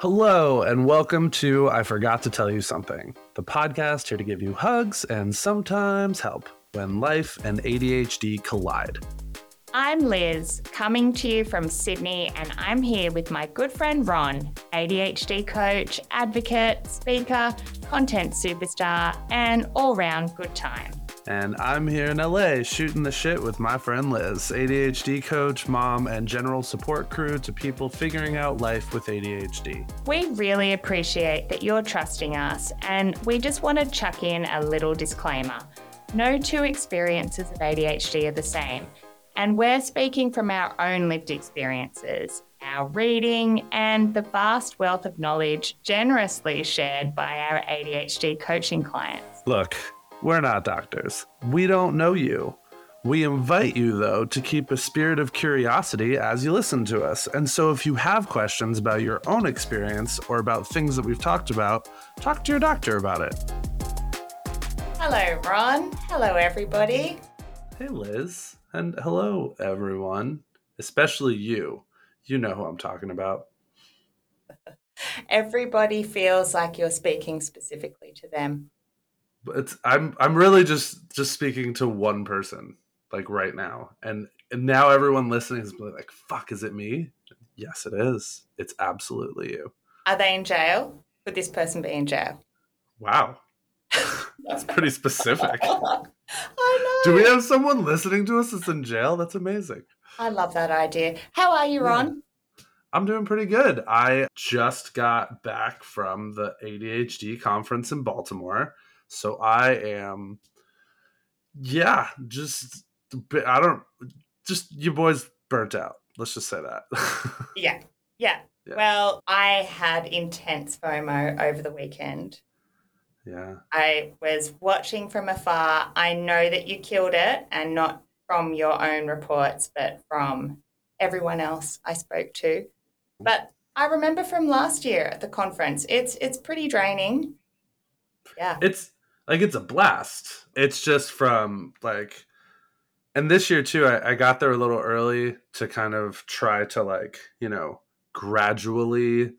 Hello, and welcome to I Forgot to Tell You Something, the podcast here to give you hugs and sometimes help when life and ADHD collide. I'm Liz, coming to you from Sydney, and I'm here with my good friend Ron, ADHD coach, advocate, speaker, content superstar, and all round good time. And I'm here in LA shooting the shit with my friend Liz, ADHD coach, mom, and general support crew to people figuring out life with ADHD. We really appreciate that you're trusting us, and we just want to chuck in a little disclaimer. No two experiences of ADHD are the same, and we're speaking from our own lived experiences, our reading, and the vast wealth of knowledge generously shared by our ADHD coaching clients. Look, we're not doctors. We don't know you. We invite you, though, to keep a spirit of curiosity as you listen to us. And so, if you have questions about your own experience or about things that we've talked about, talk to your doctor about it. Hello, Ron. Hello, everybody. Hey, Liz. And hello, everyone, especially you. You know who I'm talking about. Everybody feels like you're speaking specifically to them it's I'm I'm really just just speaking to one person like right now, and and now everyone listening is like, "Fuck, is it me?" Yes, it is. It's absolutely you. Are they in jail? Would this person be in jail? Wow, that's pretty specific. I know. Do we have someone listening to us that's in jail? That's amazing. I love that idea. How are you, Ron? Yeah. I'm doing pretty good. I just got back from the ADHD conference in Baltimore. So I am, yeah, just I don't just you boys burnt out. Let's just say that. yeah. yeah. Yeah. Well, I had intense FOMO over the weekend. Yeah. I was watching from afar. I know that you killed it and not from your own reports, but from everyone else I spoke to. But I remember from last year at the conference, it's it's pretty draining. Yeah. It's like it's a blast. It's just from like, and this year too, I, I got there a little early to kind of try to like, you know, gradually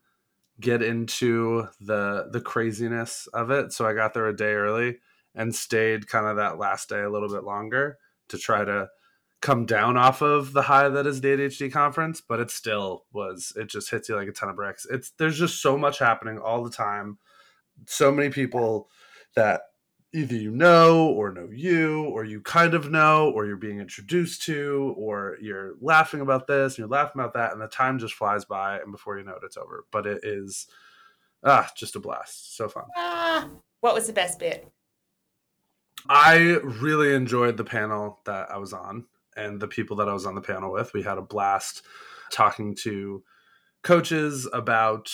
get into the the craziness of it. So I got there a day early and stayed kind of that last day a little bit longer to try to come down off of the high that is the ADHD conference, but it still was it just hits you like a ton of bricks. It's there's just so much happening all the time. So many people that either you know or know you or you kind of know or you're being introduced to or you're laughing about this and you're laughing about that and the time just flies by and before you know it it's over. But it is ah just a blast. So fun. Ah, what was the best bit? I really enjoyed the panel that i was on and the people that i was on the panel with. We had a blast talking to coaches about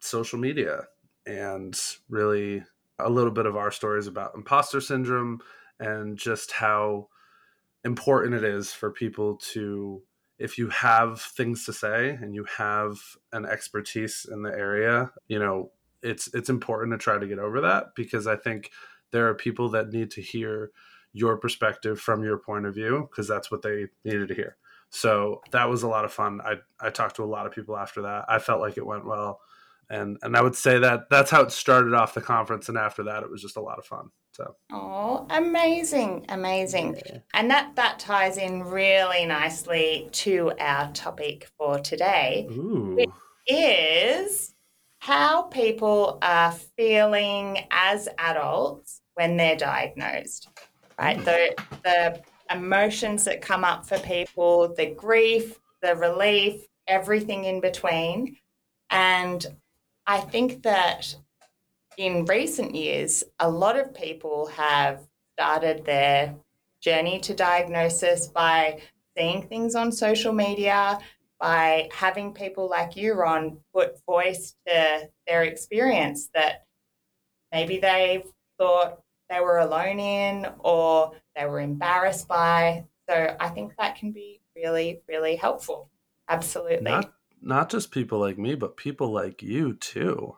social media and really a little bit of our stories about imposter syndrome and just how important it is for people to if you have things to say and you have an expertise in the area you know it's it's important to try to get over that because i think there are people that need to hear your perspective from your point of view because that's what they needed to hear. So that was a lot of fun. I i talked to a lot of people after that. I felt like it went well and and I would say that that's how it started off the conference, and after that, it was just a lot of fun. So, oh, amazing, amazing, yeah. and that that ties in really nicely to our topic for today, Ooh. which is how people are feeling as adults when they're diagnosed. Right, mm. the the emotions that come up for people, the grief, the relief, everything in between. And I think that in recent years, a lot of people have started their journey to diagnosis by seeing things on social media, by having people like you, Ron, put voice to their experience that maybe they thought they were alone in or they were embarrassed by. So I think that can be really, really helpful. Absolutely. Not not just people like me, but people like you too,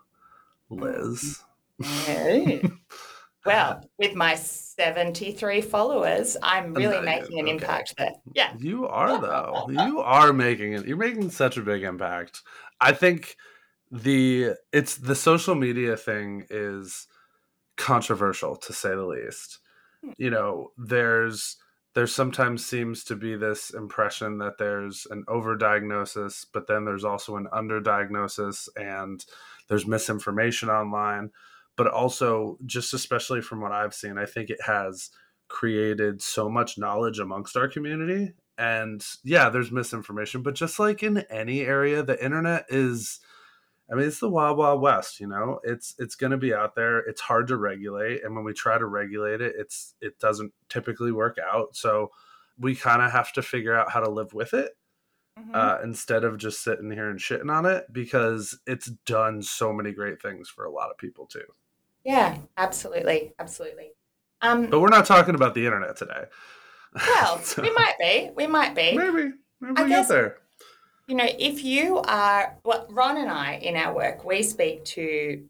Liz. Hey. well, with my 73 followers, I'm really making an okay. impact there. Yeah. You are, though. you are making it. You're making such a big impact. I think the it's the social media thing is controversial to say the least. Hmm. You know, there's there sometimes seems to be this impression that there's an overdiagnosis, but then there's also an underdiagnosis and there's misinformation online. But also, just especially from what I've seen, I think it has created so much knowledge amongst our community. And yeah, there's misinformation, but just like in any area, the internet is I mean, it's the wild, wild west. You know, it's it's going to be out there. It's hard to regulate, and when we try to regulate it, it's it doesn't typically work out. So we kind of have to figure out how to live with it mm-hmm. uh, instead of just sitting here and shitting on it because it's done so many great things for a lot of people too. Yeah, absolutely, absolutely. Um, but we're not talking about the internet today. Well, so, we might be. We might be. Maybe. Maybe I we guess, get there you know, if you are, well, Ron and I in our work, we speak to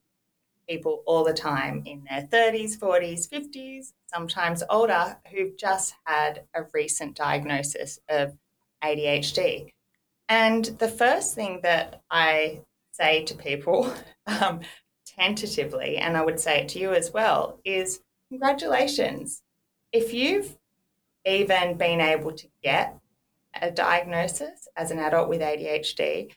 people all the time in their 30s, 40s, 50s, sometimes older, who've just had a recent diagnosis of ADHD. And the first thing that I say to people, um, tentatively, and I would say it to you as well, is congratulations. If you've even been able to get a diagnosis as an adult with ADHD,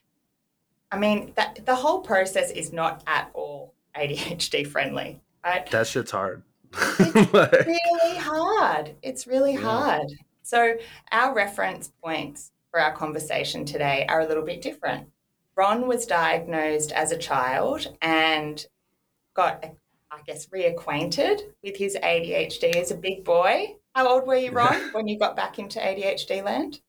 I mean, that, the whole process is not at all ADHD friendly, right? That shit's hard. it's really hard. It's really yeah. hard. So, our reference points for our conversation today are a little bit different. Ron was diagnosed as a child and got, I guess, reacquainted with his ADHD as a big boy. How old were you, Ron, when you got back into ADHD land?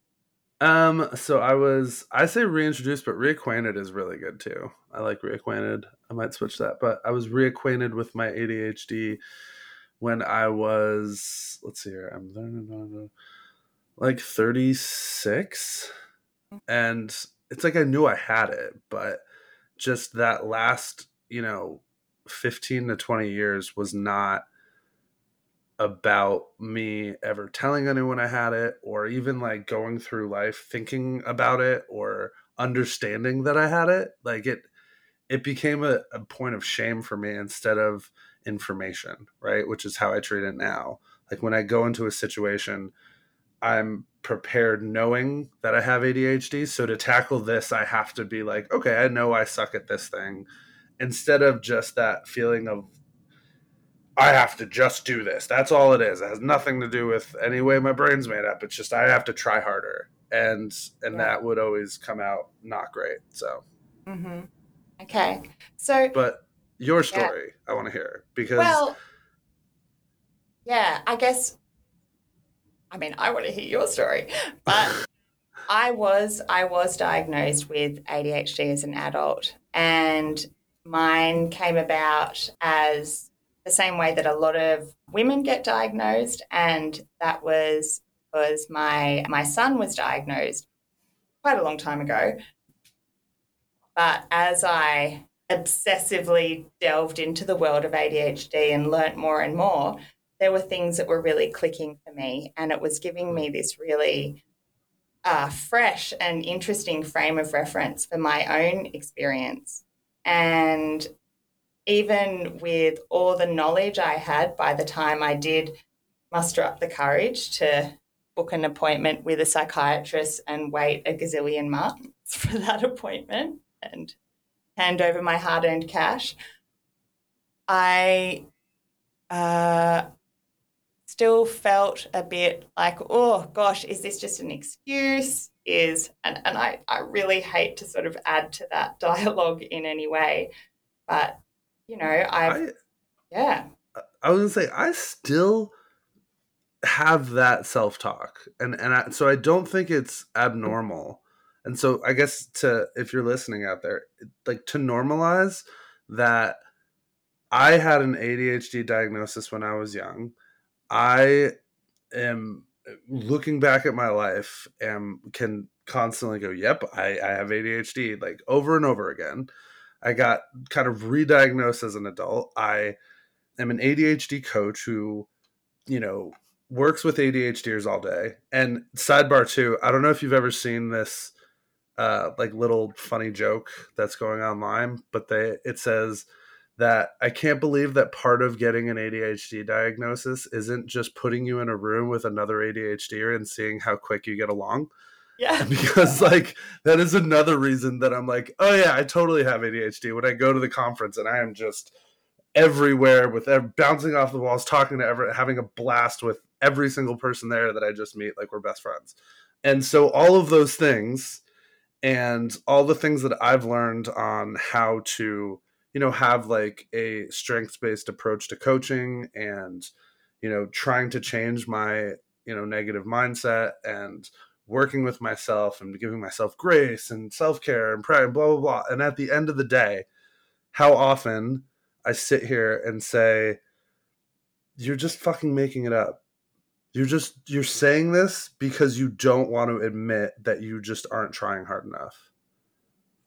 Um, so I was I say reintroduced, but reacquainted is really good too. I like reacquainted. I might switch that, but I was reacquainted with my ADHD when I was let's see here, I'm learning like 36. And it's like I knew I had it, but just that last, you know, 15 to 20 years was not about me ever telling anyone I had it or even like going through life thinking about it or understanding that I had it. Like it it became a, a point of shame for me instead of information, right? Which is how I treat it now. Like when I go into a situation, I'm prepared knowing that I have ADHD. So to tackle this, I have to be like, okay, I know I suck at this thing. Instead of just that feeling of I have to just do this. That's all it is. It has nothing to do with any way my brain's made up. It's just I have to try harder, and and yeah. that would always come out not great. So, mm-hmm. okay. So, but your story, yeah. I want to hear because. Well, yeah, I guess. I mean, I want to hear your story, but I was I was diagnosed with ADHD as an adult, and mine came about as the same way that a lot of women get diagnosed, and that was because my my son was diagnosed quite a long time ago. But as I obsessively delved into the world of ADHD and learnt more and more, there were things that were really clicking for me, and it was giving me this really uh, fresh and interesting frame of reference for my own experience. And even with all the knowledge I had by the time I did muster up the courage to book an appointment with a psychiatrist and wait a gazillion months for that appointment and hand over my hard earned cash, I uh, still felt a bit like, oh gosh, is this just an excuse? Is and, and I, I really hate to sort of add to that dialogue in any way, but you know, I've, I, yeah. I was gonna say I still have that self talk, and and I, so I don't think it's abnormal. And so I guess to if you're listening out there, like to normalize that I had an ADHD diagnosis when I was young. I am looking back at my life and can constantly go, "Yep, I, I have ADHD," like over and over again. I got kind of re-diagnosed as an adult. I am an ADHD coach who, you know, works with ADHDers all day. And sidebar too, I don't know if you've ever seen this uh, like little funny joke that's going online, but they it says that I can't believe that part of getting an ADHD diagnosis isn't just putting you in a room with another ADHDer and seeing how quick you get along. Yeah. Because like that is another reason that I'm like, oh yeah, I totally have ADHD when I go to the conference and I am just everywhere with bouncing off the walls, talking to ever having a blast with every single person there that I just meet like we're best friends. And so all of those things and all the things that I've learned on how to, you know, have like a strengths based approach to coaching and, you know, trying to change my, you know, negative mindset and working with myself and giving myself grace and self care and prayer and blah, blah, blah. And at the end of the day, how often I sit here and say, you're just fucking making it up. You're just you're saying this because you don't want to admit that you just aren't trying hard enough.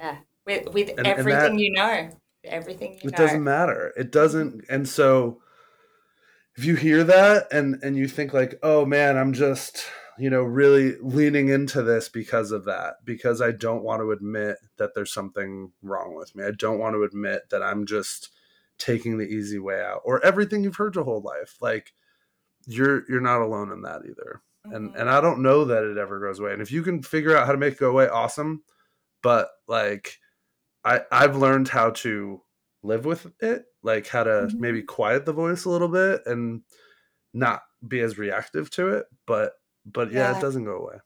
Yeah, with with and, everything and that, you know, everything you it know. doesn't matter. It doesn't, and so if you hear that and and you think like, oh man, I'm just you know really leaning into this because of that because I don't want to admit that there's something wrong with me. I don't want to admit that I'm just taking the easy way out or everything you've heard your whole life. Like you're you're not alone in that either. Mm-hmm. And and I don't know that it ever goes away. And if you can figure out how to make it go away, awesome. But like I I've learned how to live with it, like how to mm-hmm. maybe quiet the voice a little bit and not be as reactive to it. But but yeah, yeah. it doesn't go away.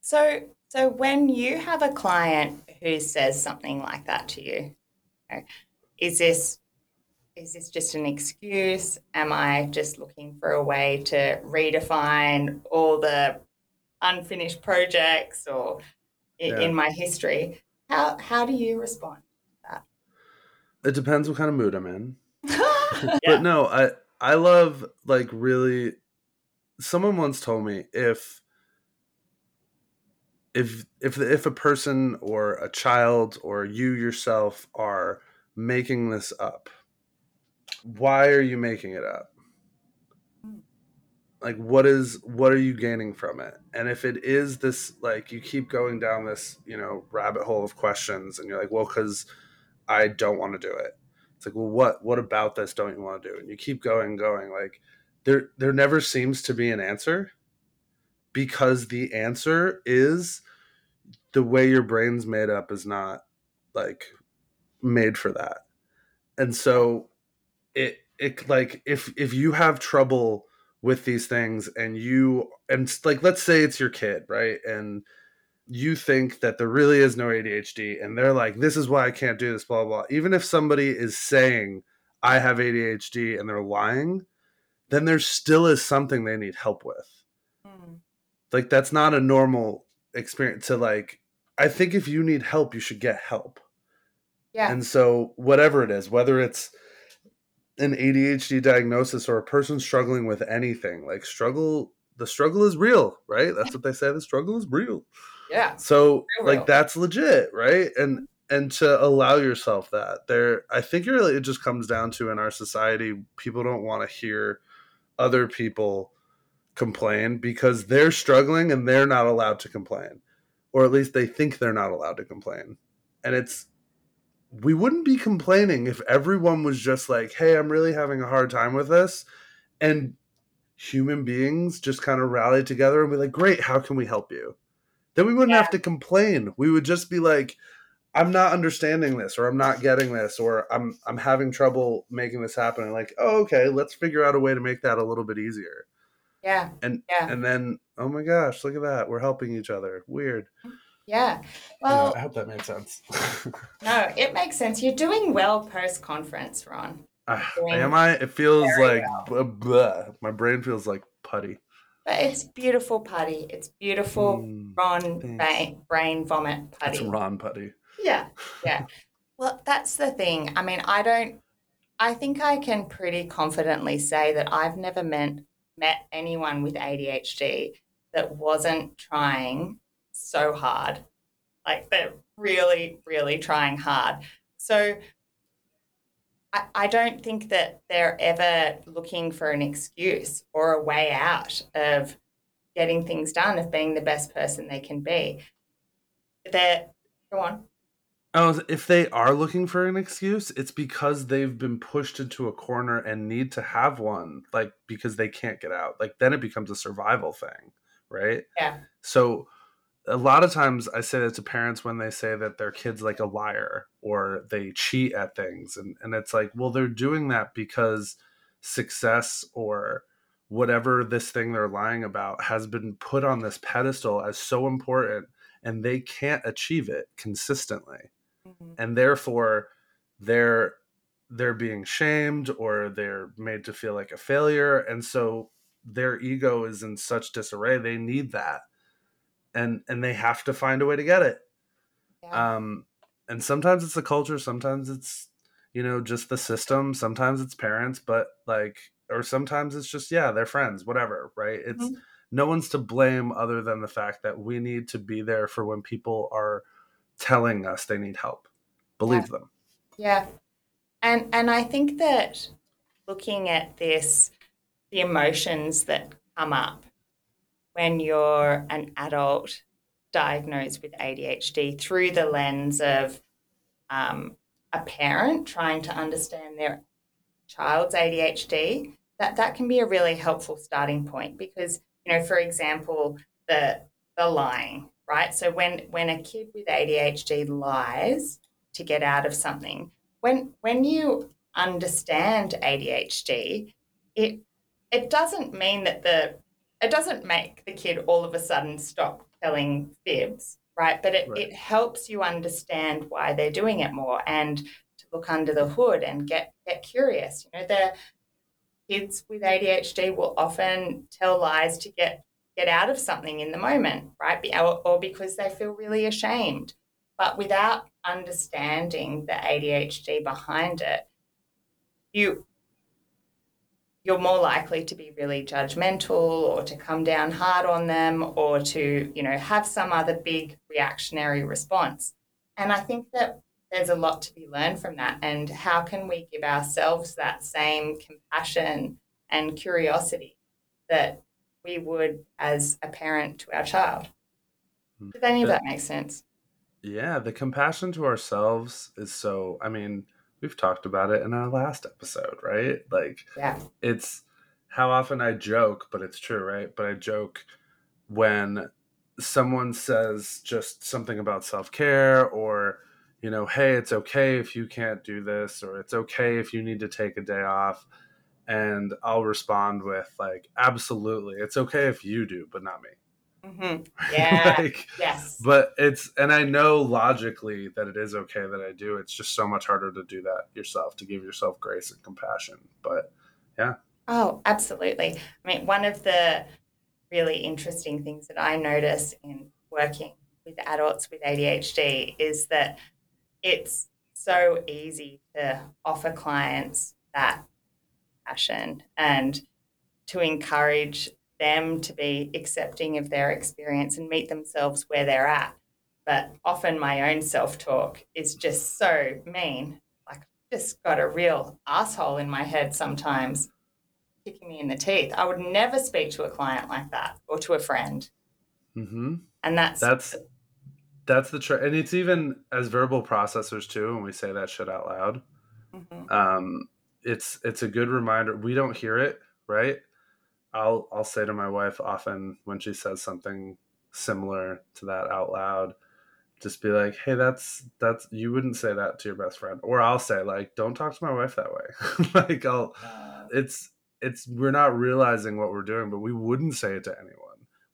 So so when you have a client who says something like that to you, is this is this just an excuse? Am I just looking for a way to redefine all the unfinished projects or yeah. in my history? How how do you respond to that? It depends what kind of mood I'm in. yeah. But no, I I love like really someone once told me if if if if a person or a child or you yourself are making this up why are you making it up? Like what is what are you gaining from it? And if it is this like you keep going down this, you know, rabbit hole of questions and you're like, well, cuz I don't want to do it. It's like, well, what what about this don't you want to do? And you keep going going like there there never seems to be an answer because the answer is the way your brain's made up is not like made for that. And so it it like if if you have trouble with these things and you and like let's say it's your kid right and you think that there really is no ADHD and they're like this is why I can't do this blah blah, blah. even if somebody is saying I have ADHD and they're lying then there still is something they need help with mm. like that's not a normal experience to like I think if you need help you should get help yeah and so whatever it is whether it's an ADHD diagnosis or a person struggling with anything, like struggle, the struggle is real, right? That's what they say. The struggle is real. Yeah. So like that's legit, right? And and to allow yourself that there, I think really it just comes down to in our society, people don't want to hear other people complain because they're struggling and they're not allowed to complain, or at least they think they're not allowed to complain, and it's we wouldn't be complaining if everyone was just like, hey, I'm really having a hard time with this. And human beings just kind of rally together and be like, great, how can we help you? Then we wouldn't yeah. have to complain. We would just be like, I'm not understanding this or I'm not getting this or I'm I'm having trouble making this happen. And like, oh, okay, let's figure out a way to make that a little bit easier. Yeah. And yeah. and then, oh my gosh, look at that. We're helping each other. Weird. Yeah. Well, yeah, I hope that made sense. no, it makes sense. You're doing well post conference, Ron. Uh, am I? It feels like well. blah, blah. my brain feels like putty. But it's beautiful putty. It's beautiful mm, Ron brain, brain vomit putty. It's Ron putty. Yeah. Yeah. well, that's the thing. I mean, I don't. I think I can pretty confidently say that I've never met met anyone with ADHD that wasn't trying so hard. Like they're really, really trying hard. So I, I don't think that they're ever looking for an excuse or a way out of getting things done, of being the best person they can be. They're Go on. Oh, if they are looking for an excuse, it's because they've been pushed into a corner and need to have one, like because they can't get out. Like then it becomes a survival thing, right? Yeah. So a lot of times I say that to parents when they say that their kid's like a liar or they cheat at things. And, and it's like, well, they're doing that because success or whatever this thing they're lying about has been put on this pedestal as so important and they can't achieve it consistently mm-hmm. and therefore they're they're being shamed or they're made to feel like a failure and so their ego is in such disarray they need that and and they have to find a way to get it yeah. um and sometimes it's the culture sometimes it's you know just the system sometimes it's parents but like or sometimes it's just yeah they're friends whatever right it's mm-hmm. no one's to blame other than the fact that we need to be there for when people are telling us they need help. Believe yeah. them. Yeah. And and i think that looking at this the emotions that come up when you're an adult diagnosed with adhd through the lens of um, a parent trying to understand their child's ADHD, that that can be a really helpful starting point because you know, for example, the the lying, right? So when when a kid with ADHD lies to get out of something, when when you understand ADHD, it it doesn't mean that the it doesn't make the kid all of a sudden stop telling fibs, right? But it, right. it helps you understand why they're doing it more and to look under the hood and get get curious. You know, the kids with ADHD will often tell lies to get get out of something in the moment, right? Or, or because they feel really ashamed. But without understanding the ADHD behind it, you you're more likely to be really judgmental or to come down hard on them or to you know have some other big reactionary response and i think that there's a lot to be learned from that and how can we give ourselves that same compassion and curiosity that we would as a parent to our child hmm. did any of that make sense yeah the compassion to ourselves is so i mean we've talked about it in our last episode, right? Like, yeah, it's how often I joke, but it's true, right? But I joke when someone says just something about self care or, you know, hey, it's okay if you can't do this, or it's okay if you need to take a day off. And I'll respond with, like, absolutely, it's okay if you do, but not me. Mm-hmm. Yeah. like, yes. But it's, and I know logically that it is okay that I do. It's just so much harder to do that yourself, to give yourself grace and compassion. But yeah. Oh, absolutely. I mean, one of the really interesting things that I notice in working with adults with ADHD is that it's so easy to offer clients that passion and to encourage them to be accepting of their experience and meet themselves where they're at. But often my own self talk is just so mean. Like, just got a real asshole in my head sometimes, kicking me in the teeth. I would never speak to a client like that or to a friend. Mm-hmm. And that's that's that's the tr- and it's even as verbal processors too. When we say that shit out loud, mm-hmm. um, it's it's a good reminder. We don't hear it, right? I'll I'll say to my wife often when she says something similar to that out loud, just be like, "Hey, that's that's you wouldn't say that to your best friend," or I'll say like, "Don't talk to my wife that way." like I'll, uh. it's it's we're not realizing what we're doing, but we wouldn't say it to anyone.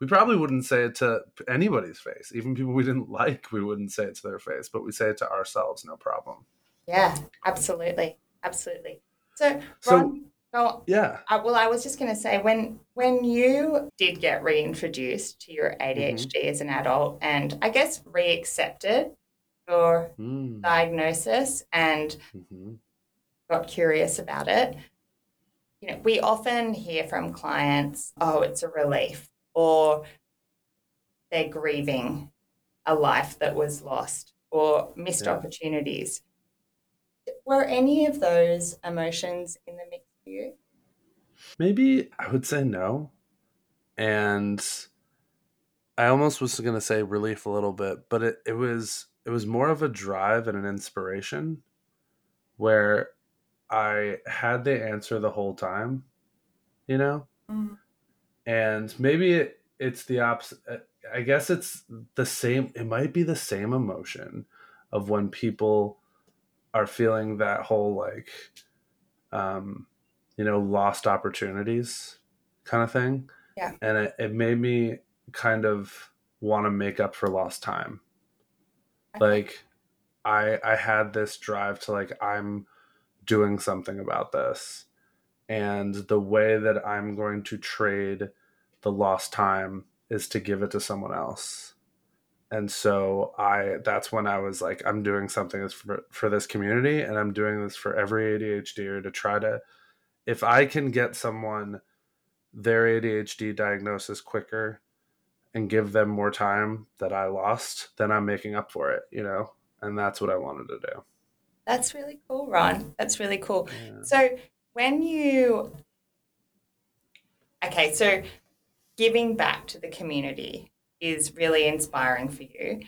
We probably wouldn't say it to anybody's face, even people we didn't like. We wouldn't say it to their face, but we say it to ourselves, no problem. Yeah, absolutely, absolutely. So, Ron, Oh, yeah. Uh, well, I was just going to say when when you did get reintroduced to your ADHD mm-hmm. as an adult, and I guess reaccepted your mm. diagnosis and mm-hmm. got curious about it. You know, we often hear from clients, "Oh, it's a relief," or they're grieving a life that was lost or missed yeah. opportunities. Were any of those emotions in the mix for you? Maybe I would say no. And I almost was going to say relief a little bit, but it, it was it was more of a drive and an inspiration where I had the answer the whole time, you know? Mm. And maybe it, it's the opposite. I guess it's the same, it might be the same emotion of when people are feeling that whole like, um, you know, lost opportunities kind of thing. Yeah. And it, it made me kind of want to make up for lost time. Like I I had this drive to like I'm doing something about this. And the way that I'm going to trade the lost time is to give it to someone else. And so I that's when I was like I'm doing something for for this community and I'm doing this for every ADHDer to try to if I can get someone their ADHD diagnosis quicker and give them more time that I lost, then I'm making up for it, you know? And that's what I wanted to do. That's really cool, Ron. That's really cool. Yeah. So when you okay, so giving back to the community is really inspiring for you.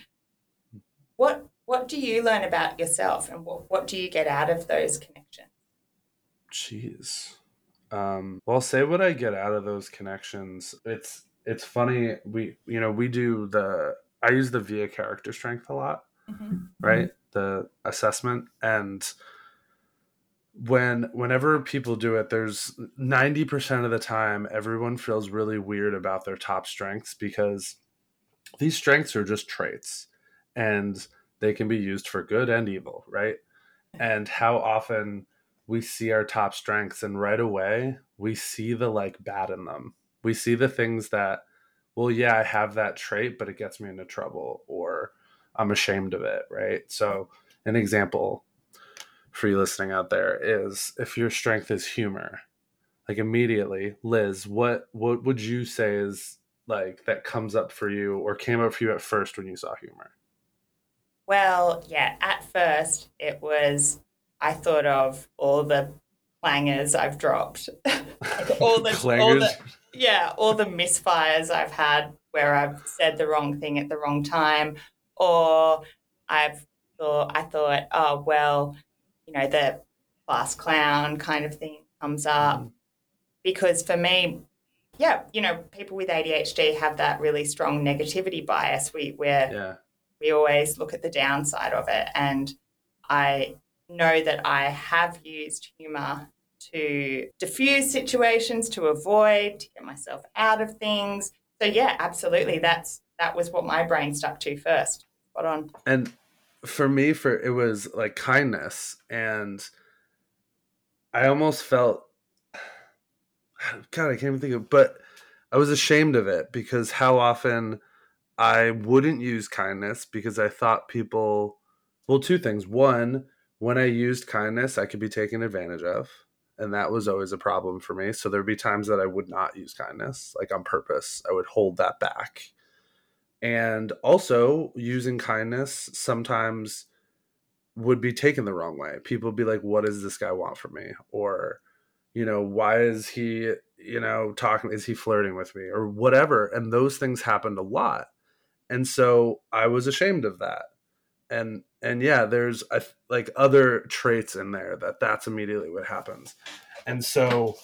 What what do you learn about yourself and what, what do you get out of those connections? Jeez. Um, well, I'll say what I get out of those connections. It's it's funny. We you know we do the I use the VIA character strength a lot, Mhm. right? The assessment and when whenever people do it there's 90% of the time everyone feels really weird about their top strengths because these strengths are just traits and they can be used for good and evil right? And how often we see our top strengths and right away we see the like bad in them. We see the things that well yeah i have that trait but it gets me into trouble or i'm ashamed of it right? So an example for you listening out there is if your strength is humor like immediately liz what what would you say is like that comes up for you or came up for you at first when you saw humor Well, yeah, at first it was I thought of all the clangers I've dropped. all the all the yeah, all the misfires I've had where I've said the wrong thing at the wrong time, or I've thought I thought, oh well, you know, the class clown kind of thing comes up. Mm. Because for me, yeah, you know, people with ADHD have that really strong negativity bias. We we're yeah we always look at the downside of it. And I know that I have used humor to diffuse situations, to avoid, to get myself out of things. So yeah, absolutely. That's that was what my brain stuck to first. Spot on. and for me for it was like kindness and i almost felt god i can't even think of but i was ashamed of it because how often i wouldn't use kindness because i thought people well two things. One when i used kindness i could be taken advantage of and that was always a problem for me. So there'd be times that i would not use kindness like on purpose. I would hold that back. And also using kindness sometimes would be taken the wrong way. People would be like what does this guy want from me? Or you know why is he you know talking is he flirting with me? or whatever and those things happened a lot and so i was ashamed of that and and yeah there's th- like other traits in there that that's immediately what happens and so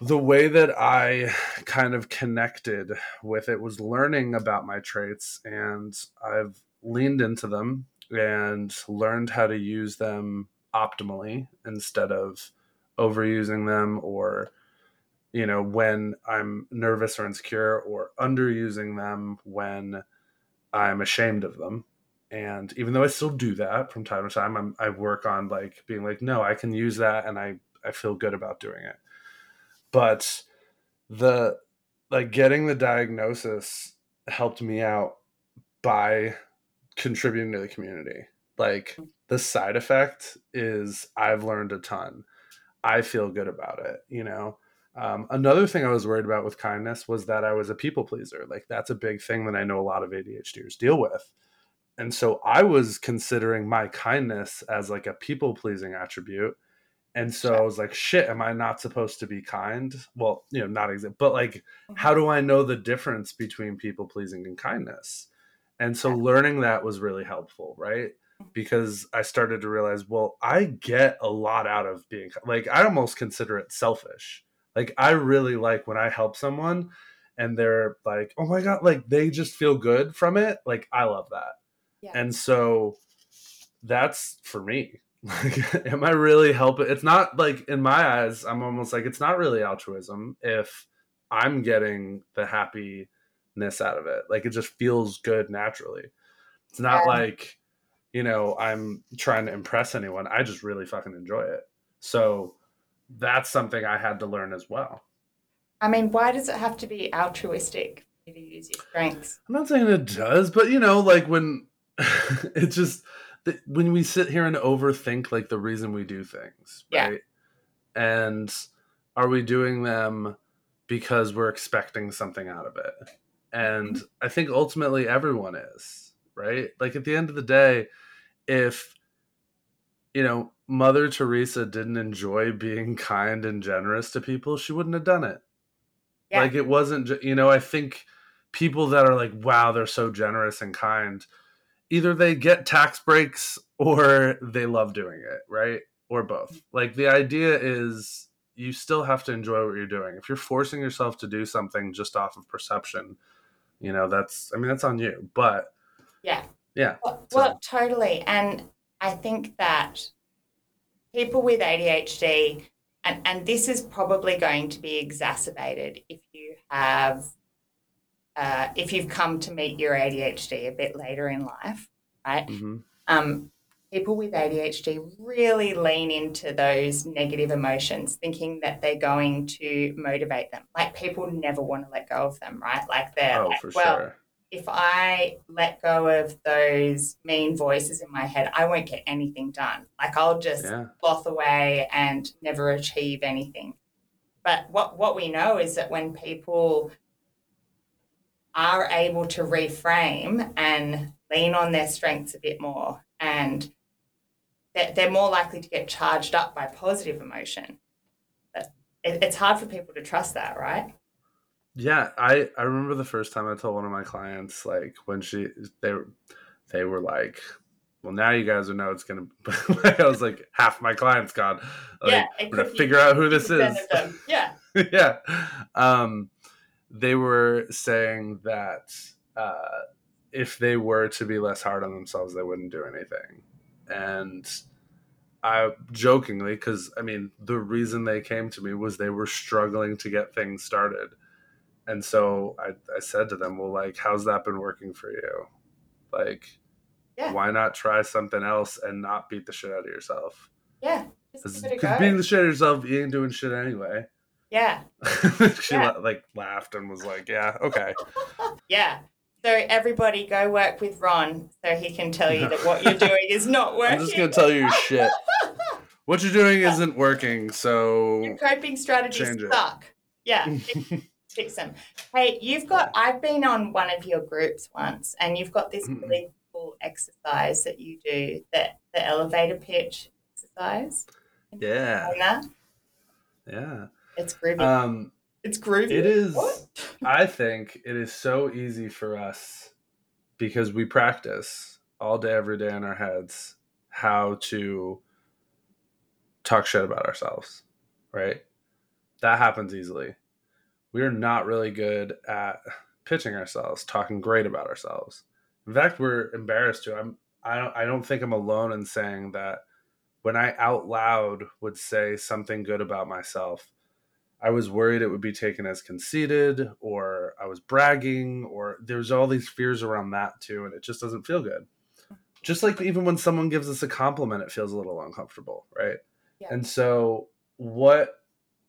the way that I kind of connected with it was learning about my traits, and I've leaned into them and learned how to use them optimally instead of overusing them or you know when i'm nervous or insecure or underusing them when i'm ashamed of them. And even though i still do that from time to time I'm, i work on like being like no i can use that and i i feel good about doing it. But the like getting the diagnosis helped me out by contributing to the community. Like the side effect is i've learned a ton i feel good about it you know um, another thing i was worried about with kindness was that i was a people pleaser like that's a big thing that i know a lot of adhders deal with and so i was considering my kindness as like a people pleasing attribute and so I was like, shit, am I not supposed to be kind? Well, you know, not exactly, but like, how do I know the difference between people pleasing and kindness? And so learning that was really helpful, right? Because I started to realize, well, I get a lot out of being like, I almost consider it selfish. Like, I really like when I help someone and they're like, oh my God, like they just feel good from it. Like, I love that. Yeah. And so that's for me. Like, am I really helping? It's not like in my eyes, I'm almost like it's not really altruism if I'm getting the happiness out of it. Like it just feels good naturally. It's not Yeah. like, you know, I'm trying to impress anyone. I just really fucking enjoy it. So that's something I had to learn as well. I mean, why does it have to be altruistic for you to use your strengths? I'm not saying it does, but you know, like when it's just when we sit here and overthink like the reason we do things, Yeah. right? And are we doing them because we're expecting something out of it? And Mm-hmm. I think ultimately everyone is, right? Like at the end of the day, if you know, Mother Teresa didn't enjoy being kind and generous to people, she wouldn't have done it. Yeah. Like it wasn't, you know, I think people that are like, wow, they're so generous and kind, either they get tax breaks or they love doing it, right? Or both. Mm-hmm. Like the idea is you still have to enjoy what you're doing. If you're forcing yourself to do something just off of perception, you know, that's, I mean, that's on you. But Yeah. yeah, Well, So- well, totally. And I think that people with ADHD, and, and this is probably going to be exacerbated if you have, uh, if you've come to meet your ADHD a bit later in life, right? mhm. Um, people with ADHD really lean into those negative emotions, thinking that they're going to motivate them. Like people never want to let go of them, right? Like they're oh, like, for well, sure. If I let go of those mean voices in my head, I won't get anything done. Like I'll just Yeah. sloth away and never achieve anything. But what what we know is that when people are able to reframe and lean on their strengths a bit more and they're, they're more likely to get charged up by positive emotion. It, it's hard for people to trust that, right? Yeah, I I remember the first time I told one of my clients like when she they were they were like, well now you guys will know it's gonna. like, I was like half my clients gone. Like, yeah, I'm gonna figure out who this is. Yeah. yeah, um, they were saying that uh, if they were to be less hard on themselves, they wouldn't do anything, and. I jokingly, because I mean, the reason they came to me was they were struggling to get things started. And so I, I said to them, well, like, how's that been working for you? Like, Yeah. why not try something else and not beat the shit out of yourself? Yeah. Because give it a go. beating the shit out of yourself, you ain't doing shit anyway. yeah. she Yeah. la- like laughed and was like, yeah, okay. Yeah. So everybody go work with Ron so he can tell you that what you're doing is not working. I'm just going to tell you shit. What you're doing isn't working, so. Your coping strategies suck. Yeah. Fix- them. Hey, you've got I've been on one of your groups once and you've got this Mhm. really cool exercise that you do, that the elevator pitch exercise. Yeah. Yeah. It's groovy. Um, it's groovy. It is. What? I think it is so easy for us because we practice all day, every day in our heads how to talk shit about ourselves, right? That happens easily. We are not really good at pitching ourselves, talking great about ourselves. In fact, we're embarrassed to. I'm. I don't. I don't think I'm alone in saying that. When I out loud would say something good about myself, I was worried it would be taken as conceited or I was bragging or there's all these fears around that too and it just doesn't feel good. Just like even when someone gives us a compliment it feels a little uncomfortable, right? Yeah. And so what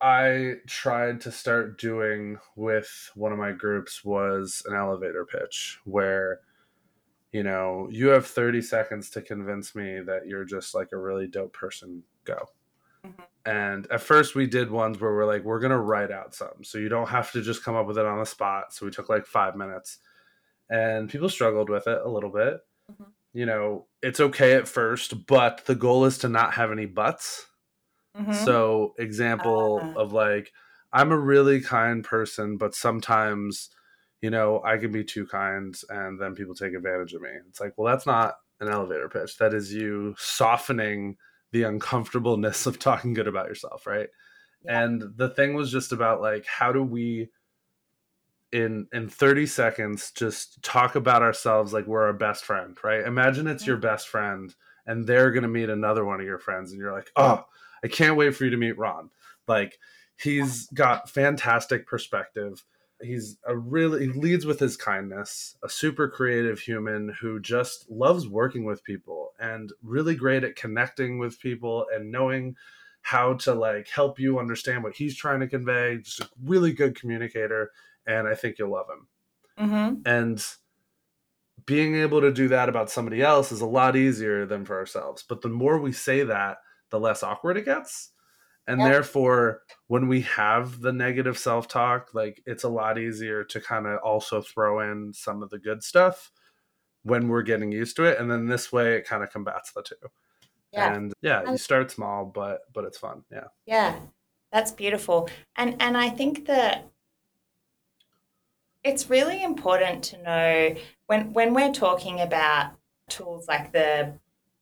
I tried to start doing with one of my groups was an elevator pitch where you know, you have 30 seconds to convince me that you're just like a really dope person. Go. Mhm. And at first, we did ones where we're like, we're going to write out some. So you don't have to just come up with it on the spot. So we took like five minutes. And people struggled with it a little bit. Mhm. You know, it's okay at first, but the goal is to not have any buts. Mhm. So, example Ah. of like, I'm a really kind person, but sometimes you know, I can be too kind and then people take advantage of me. It's like, well, that's not an elevator pitch. That is you softening the uncomfortableness of talking good about yourself, right? Yeah. And the thing was just about like how do we in in 30 seconds just talk about ourselves like we're our best friend, right? Imagine it's your best friend and they're going to meet another one of your friends and you're like, "Oh, I can't wait for you to meet Ron." Like he's got fantastic perspective he's a really he leads with his kindness a super creative human who just loves working with people and really great at connecting with people and knowing how to like help you understand what he's trying to convey just a really good communicator and i think you'll love him mm-hmm. and being able to do that about somebody else is a lot easier than for ourselves but the more we say that the less awkward it gets. And therefore when we have the negative self-talk like it's a lot easier to kind of also throw in some of the good stuff when we're getting used to it. And then this way it kind of combats the two. Yeah. and yeah you start small but but it's fun. Yeah. Yeah. That's beautiful. And and i think that it's really important to know when when we're talking about tools like the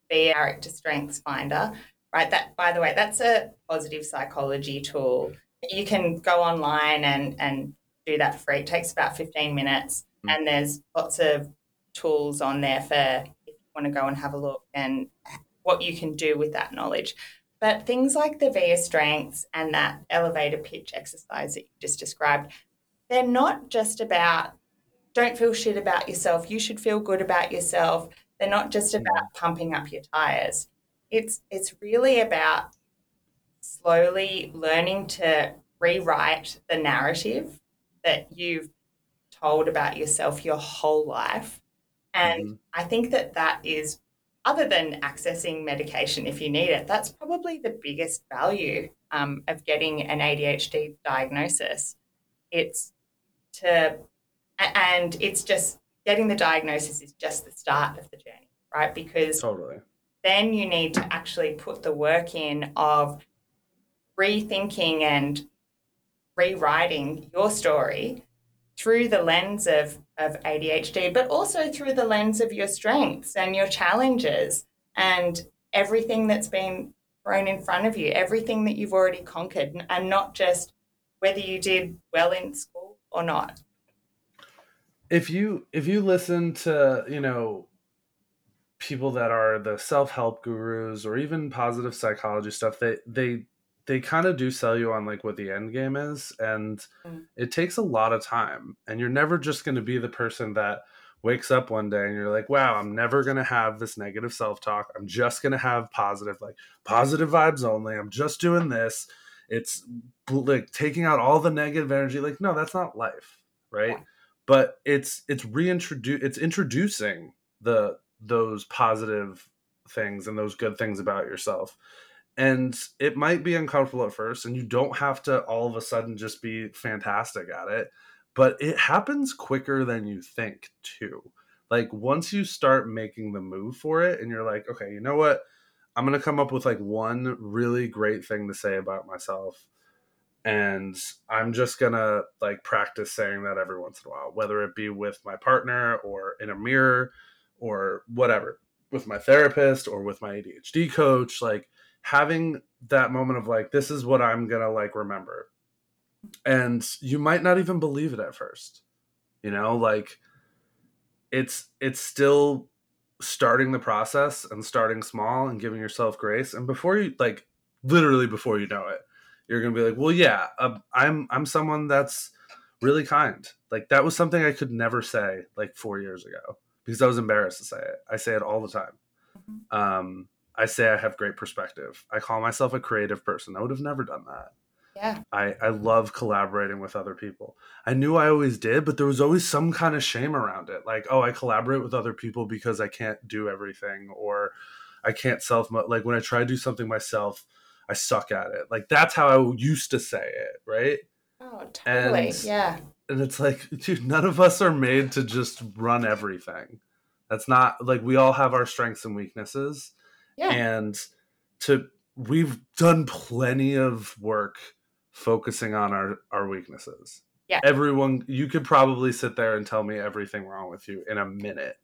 VIA character strengths finder right? That, by the way, that's a positive psychology tool. You can go online and, and do that free. It takes about 15 minutes, mm. and there's lots of tools on there for if you want to go and have a look and what you can do with that knowledge. But things like the VIA strengths and that elevator pitch exercise that you just described, they're not just about don't feel shit about yourself. You should feel good about yourself. They're not just mm. about pumping up your tires it's it's really about slowly learning to rewrite the narrative that you've told about yourself your whole life. And mm-hmm. i think that that is other than accessing medication if you need it that's probably the biggest value um, of getting an adhd diagnosis. It's to and it's just getting the diagnosis is just the start of the journey right? Because totally then you need to actually put the work in of rethinking and rewriting your story through the lens of, of ADHD, but also through the lens of your strengths and your challenges and everything that's been thrown in front of you, everything that you've already conquered, and not just whether you did well in school or not. If you if you listen to, you know, people that are the self-help gurus or even positive psychology stuff they they they kind of do sell you on like what the end game is and mm. it takes a lot of time and you're never just going to be the person that wakes up one day and you're like wow i'm never going to have this negative self-talk i'm just going to have positive like positive vibes only i'm just doing this it's like taking out all the negative energy like no that's not life right yeah. but it's it's reintroduce it's introducing the those positive things and those good things about yourself. And it might be uncomfortable at first, and you don't have to all of a sudden just be fantastic at it, but it happens quicker than you think, too. Like, once you start making the move for it, and you're like, okay, you know what? I'm going to come up with like one really great thing to say about myself. And I'm just going to like practice saying that every once in a while, whether it be with my partner or in a mirror or whatever with my therapist or with my ADHD coach, like having that moment of like, this is what I'm gonna like remember. And you might not even believe it at first. You know, like it's it's still starting the process and starting small and giving yourself grace. And before you like literally before you know it, you're gonna be like, well, yeah, uh, I'm I'm someone that's really kind. Like that was something I could never say like four years ago because I was embarrassed to say it. I say it all the time. Mm-hmm. Um, I say I have great perspective. I call myself a creative person. I would have never done that. Yeah. I, I love collaborating with other people. I knew I always did, but there was always some kind of shame around it. Like, oh, I collaborate with other people because I can't do everything or I can't self like when I try to do something myself, I suck at it. Like that's how I used to say it, right? Oh, totally. And, yeah and it's like dude none of us are made to just run everything that's not like we all have our strengths and weaknesses yeah. and to we've done plenty of work focusing on our our weaknesses Yeah. Everyone, you could probably sit there and tell me everything wrong with you in a minute.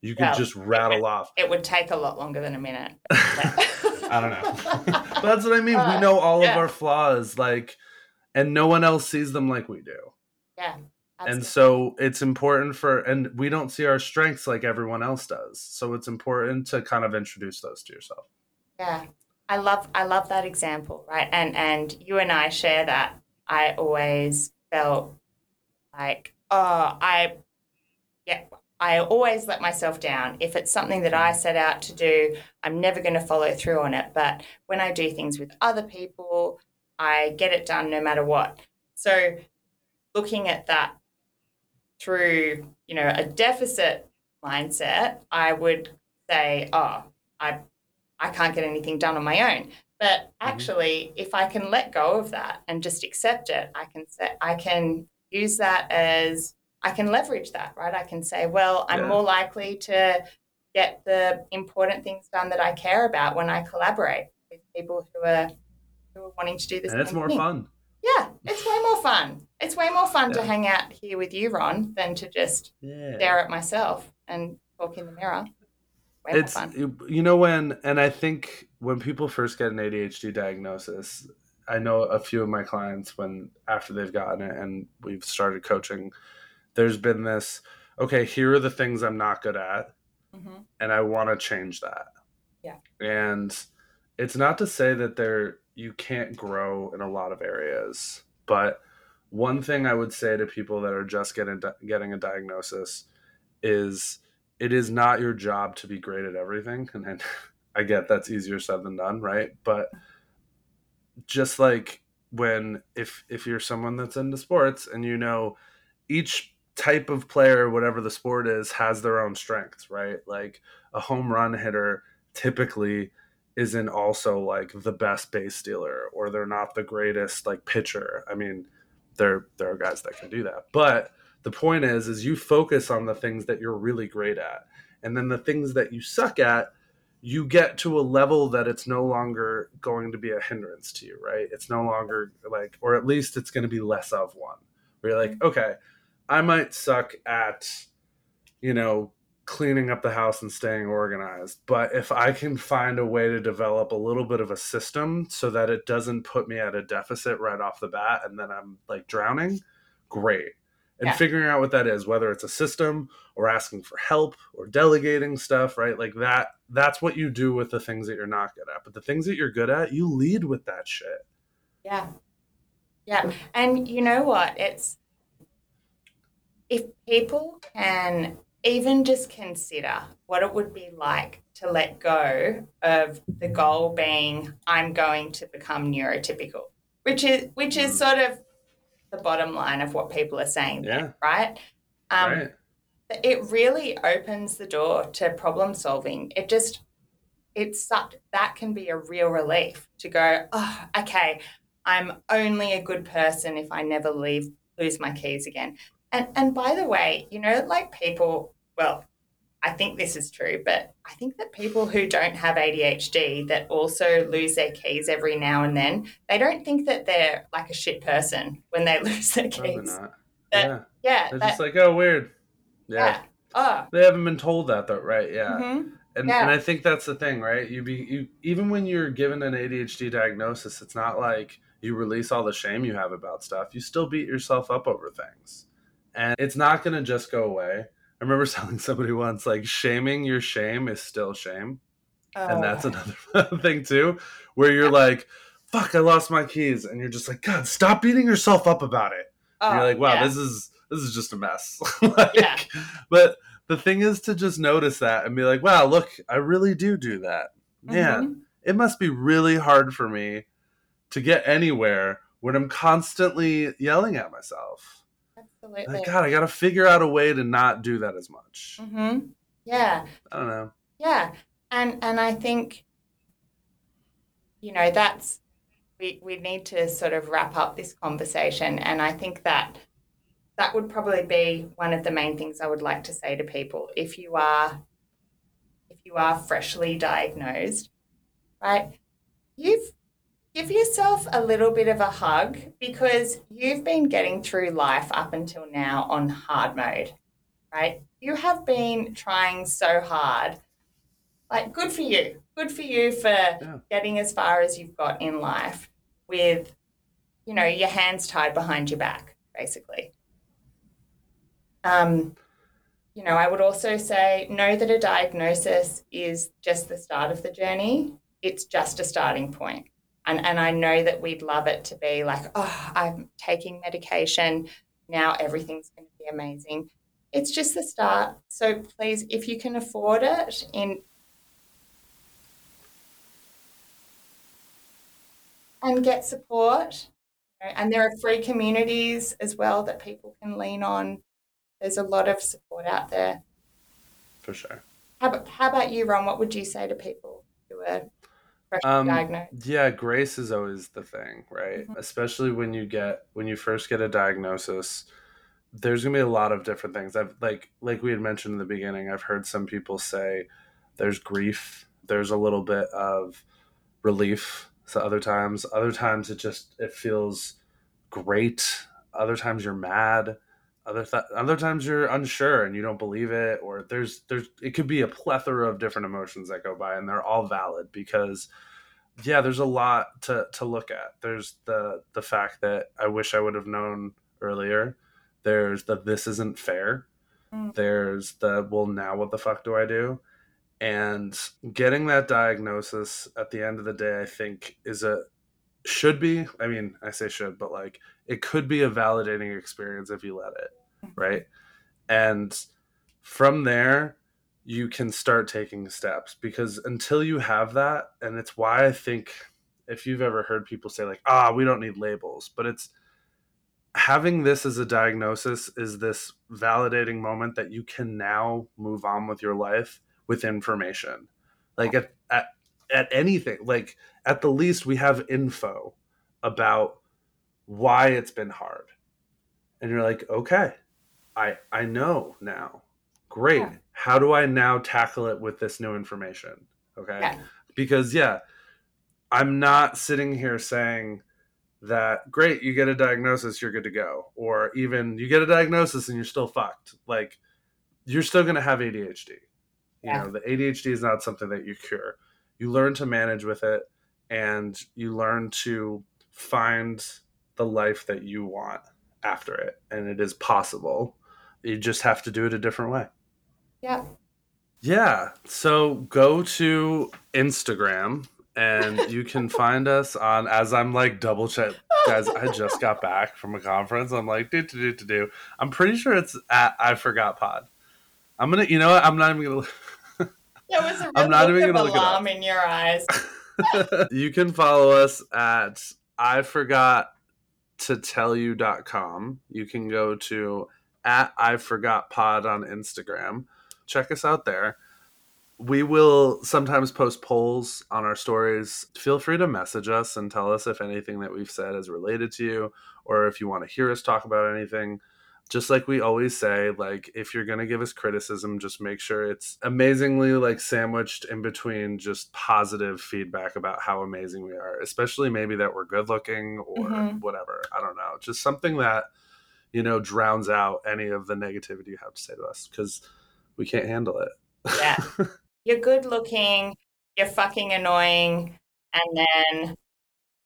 You could Yeah. just rattle off. It would take a lot longer than a minute. I don't know. But that's what I mean. we Uh, know all yeah. of our flaws, like, and no one else sees them like we do. Yeah. And so it's important for, and we don't see our strengths like everyone else does. So it's important to kind of introduce those to yourself. Yeah. I love I love that example, right? And and you and I share that. I always felt like, oh, I yeah, I always let myself down. If it's something that I set out to do, I'm never going to follow through on it. But when I do things with other people, I get it done no matter what. So looking at that through, you know, a deficit mindset, I would say, oh, I I can't get anything done on my own. But mm-hmm. actually, if I can let go of that and just accept it, I can say I can use that as I can leverage that, right? I can say, well, I'm Yeah. more likely to get the important things done that I care about when I collaborate with people who are who are wanting to do this. And it's more fun. Yeah, it's way more fun. It's way more fun to hang out here with you, Ron, than to just Yeah. stare at myself and talk in the mirror. Way it's you know when and i think when people first get an adhd diagnosis i know a few of my clients when after they've gotten it and we've started coaching there's been this okay here are the things i'm not good at Mhm. and i want to change that Yeah. and it's not to say that there you can't grow in a lot of areas but one thing i would say to people that are just getting getting a diagnosis is it is not your job to be great at everything. And, and i get that's easier said than done right? But just like when if if you're someone that's into sports and you know each type of player whatever the sport is has their own strengths right? Like a home run hitter typically isn't also like the best base stealer or they're not the greatest like pitcher. I mean there there are guys that can do that. But the point is is you focus on the things that you're really great at. And then the things that you suck at you get to a level that it's no longer going to be a hindrance to you right? It's no longer like or at least it's going to be less of one. Where you're like mm-hmm. okay i might suck at you know cleaning up the house and staying organized but if i can find a way to develop a little bit of a system so that it doesn't put me at a deficit right off the bat and then i'm like drowning great and Yeah. figuring out what that is whether it's a system or asking for help or delegating stuff right like that that's what you do with the things that you're not good at but the things that you're good at you lead with that shit Yeah. Yeah. And you know what? It's if people can even just consider what it would be like to let go of the goal being I'm going to become neurotypical, which is which is Mm. sort of the bottom line of what people are saying, yeah right? Um, right it really opens the door to problem solving. It just, it's such, that can be a real relief to go, oh, okay, I'm only a good person if I never leave, lose my keys again. And, and by the way, you know, like people, well, I think this is true, but I think that people who don't have ADHD that also lose their keys every now and then, they don't think that they're like a shit person when they lose their keys. That- yeah Yeah. they're that- just like oh weird yeah. yeah. Oh. they haven't been told that though right yeah mhm. and Yeah. and I think that's the thing, right? You be you even when you're given an ADHD diagnosis, it's not like you release all the shame you have about stuff. You still beat yourself up over things, and it's not going to just go away. I remember telling somebody once, like, shaming your shame is still shame, and that's Oh. another thing too, where you're like, "Fuck, I lost my keys," and you're just like, "God, stop beating yourself up about it." And Oh, you're like, wow, yeah. this is this is just a mess. like, Yeah. But the thing is to just notice that and be like, wow, look, I really do do that. Man, Mhm. it must be really hard for me to get anywhere when I'm constantly yelling at myself. Absolutely. Like, God, I got to figure out a way to not do that as much. hmm Yeah, I don't know. yeah, and and I think, you know, that's we we need to sort of wrap up this conversation, and I think that that would probably be one of the main things I would like to say to people if you are if you are freshly diagnosed, right? You've give yourself a little bit of a hug because you've been getting through life up until now on hard mode, right? You have been trying so hard. Like, good for you. Good for you for yeah. getting as far as you've got in life with, you know, your hands tied behind your back, basically. Um, you know, I would also say know that a diagnosis is just the start of the journey. It's just a starting point. And, and I know that we'd love it to be like, oh, I'm taking medication. Now everything's going to be amazing. It's just the start. So please, if you can afford it, in and get support. And there are free communities as well that people can lean on there's a lot of support out there. For sure. How about, how about you, Ron? What would you say to people who are um, diagnosed? Yeah, grace is always the thing, right? Mm-hmm. Especially when you get when you first get a diagnosis. There's gonna be a lot of different things. I've like like we had mentioned in the beginning. I've heard some people say there's grief. There's a little bit of relief. So other times, other times it just it feels great. Other times you're mad other th- other times you're unsure and you don't believe it or there's there's it could be a plethora of different emotions that go by and they're all valid because yeah there's a lot to to look at. There's the the fact that i wish i would have known earlier. There's the this isn't fair. Mm. there's the well now what the fuck do i do? And getting that diagnosis at the end of the day i think is a should be i mean i say should but like it could be a validating experience if you let it right? And from there, you can start taking steps because until you have that, and it's why I think if you've ever heard people say, like, ah, we don't need labels, but it's having this as a diagnosis is this validating moment that you can now move on with your life with information. Like at, at, at anything, like at the least, we have info about why it's been hard. And you're like, okay, I I know now. Great. Yeah. How do I now tackle it with this new information? Okay. Yeah. Because yeah, I'm not sitting here saying that great, you get a diagnosis, you're good to go. Or even you get a diagnosis and you're still fucked. Like you're still gonna have ADHD. Yeah. You know, the ADHD is not something that you cure. You learn to manage with it and you learn to find the life that you want after it. And it is possible you just have to do it a different way. Yeah. Yeah. So go to Instagram and you can find us on as I'm like double check guys, I just got back from a conference. I'm like, do to do do do I'm pretty sure it's at I forgot pod. I'm gonna you know what? I'm not even gonna There was a I'm not even gonna look alarm in your eyes. you can follow us at I forgot to tell you.com. You can go to at I Forgot Pod on Instagram. Check us out there. We will sometimes post polls on our stories. Feel free to message us and tell us if anything that we've said is related to you or if you want to hear us talk about anything. Just like we always say, like if you're going to give us criticism, just make sure it's amazingly like sandwiched in between just positive feedback about how amazing we are, especially maybe that we're good looking or mm-hmm. whatever. I don't know. Just something that you know, drowns out any of the negativity you have to say to us because we can't handle it. yeah. You're good looking, you're fucking annoying, and then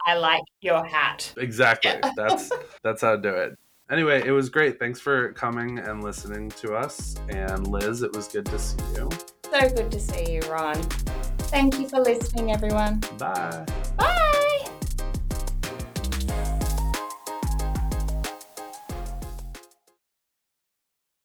I like your hat. Exactly. That's that's how to do it. Anyway, it was great. Thanks for coming and listening to us. And Liz, it was good to see you. So good to see you, Ron. Thank you for listening, everyone. Bye.